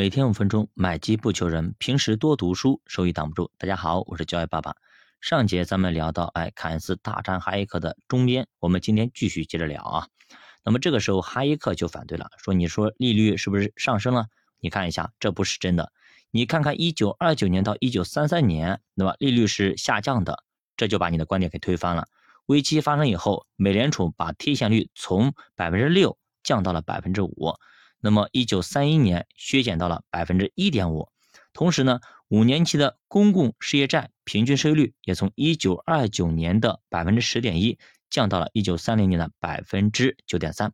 每天五分钟，买基不求人，平时多读书，收益挡不住。大家好，我是教育爸爸。上节咱们聊到，哎，凯恩斯大战哈耶克的中间，我们今天继续接着聊啊。那么这个时候，哈耶克就反对了，说：“你说利率是不是上升了？你看一下，这不是真的。你看看一九二九年到一九三三年，那么利率是下降的，这就把你的观点给推翻了。危机发生以后，美联储把贴现率从百分之六降到了百分之五。”那么，一九三一年削减到了百分之一点五，同时呢，五年期的公共事业债平均收益率也从一九二九年的百分之十点一降到了一九三零年的百分之九点三。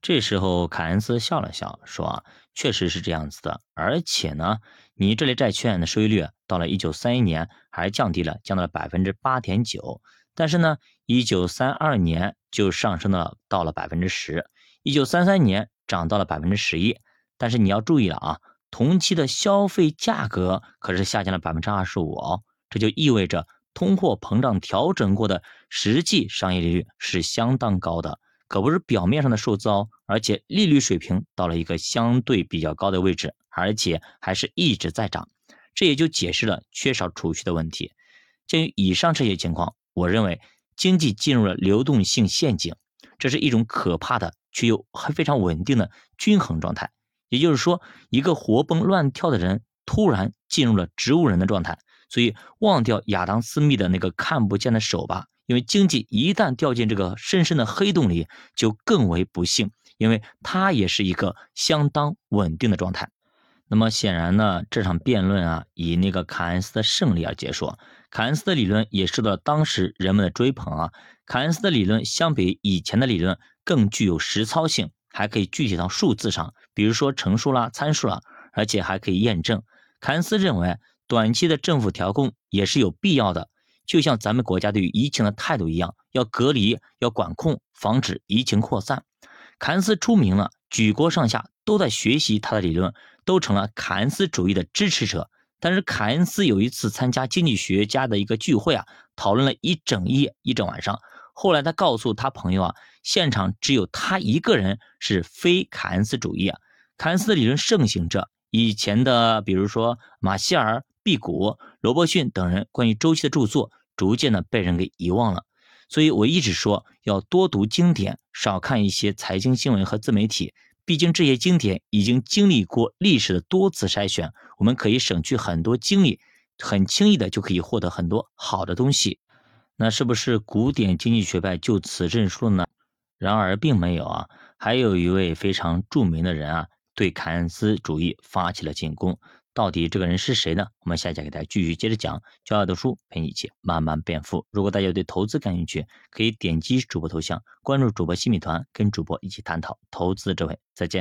这时候，凯恩斯笑了笑，说：“啊，确实是这样子的，而且呢，你这类债券的收益率到了一九三一年还降低了，降到了百分之八点九，但是呢，一九三二年就上升了到了百分之十，一九三三年。”涨到了百分之十一，但是你要注意了啊，同期的消费价格可是下降了百分之二十五哦，这就意味着通货膨胀调整过的实际商业利率是相当高的，可不是表面上的数字哦，而且利率水平到了一个相对比较高的位置，而且还是一直在涨，这也就解释了缺少储蓄的问题。鉴于以上这些情况，我认为经济进入了流动性陷阱，这是一种可怕的。却又还非常稳定的均衡状态，也就是说，一个活蹦乱跳的人突然进入了植物人的状态。所以，忘掉亚当·斯密的那个看不见的手吧，因为经济一旦掉进这个深深的黑洞里，就更为不幸，因为它也是一个相当稳定的状态。那么显然呢，这场辩论啊，以那个凯恩斯的胜利而结束。凯恩斯的理论也受到当时人们的追捧啊。凯恩斯的理论相比以前的理论更具有实操性，还可以具体到数字上，比如说乘数啦、参数啦，而且还可以验证。凯恩斯认为，短期的政府调控也是有必要的，就像咱们国家对于疫情的态度一样，要隔离、要管控，防止疫情扩散。凯恩斯出名了，举国上下都在学习他的理论，都成了凯恩斯主义的支持者。但是凯恩斯有一次参加经济学家的一个聚会啊，讨论了一整夜、一整晚上。后来他告诉他朋友啊，现场只有他一个人是非凯恩斯主义啊。凯恩斯的理论盛行着，以前的比如说马歇尔、毕谷、罗伯逊等人关于周期的著作，逐渐的被人给遗忘了。所以我一直说要多读经典，少看一些财经新闻和自媒体。毕竟这些经典已经经历过历史的多次筛选，我们可以省去很多精力，很轻易的就可以获得很多好的东西。那是不是古典经济学派就此认输了呢？然而并没有啊，还有一位非常著名的人啊，对凯恩斯主义发起了进攻。到底这个人是谁呢？我们下节给大家继续接着讲。骄傲的书陪你一起慢慢变富。如果大家对投资感兴趣，可以点击主播头像，关注主播新米团，跟主播一起探讨投资智慧。再见。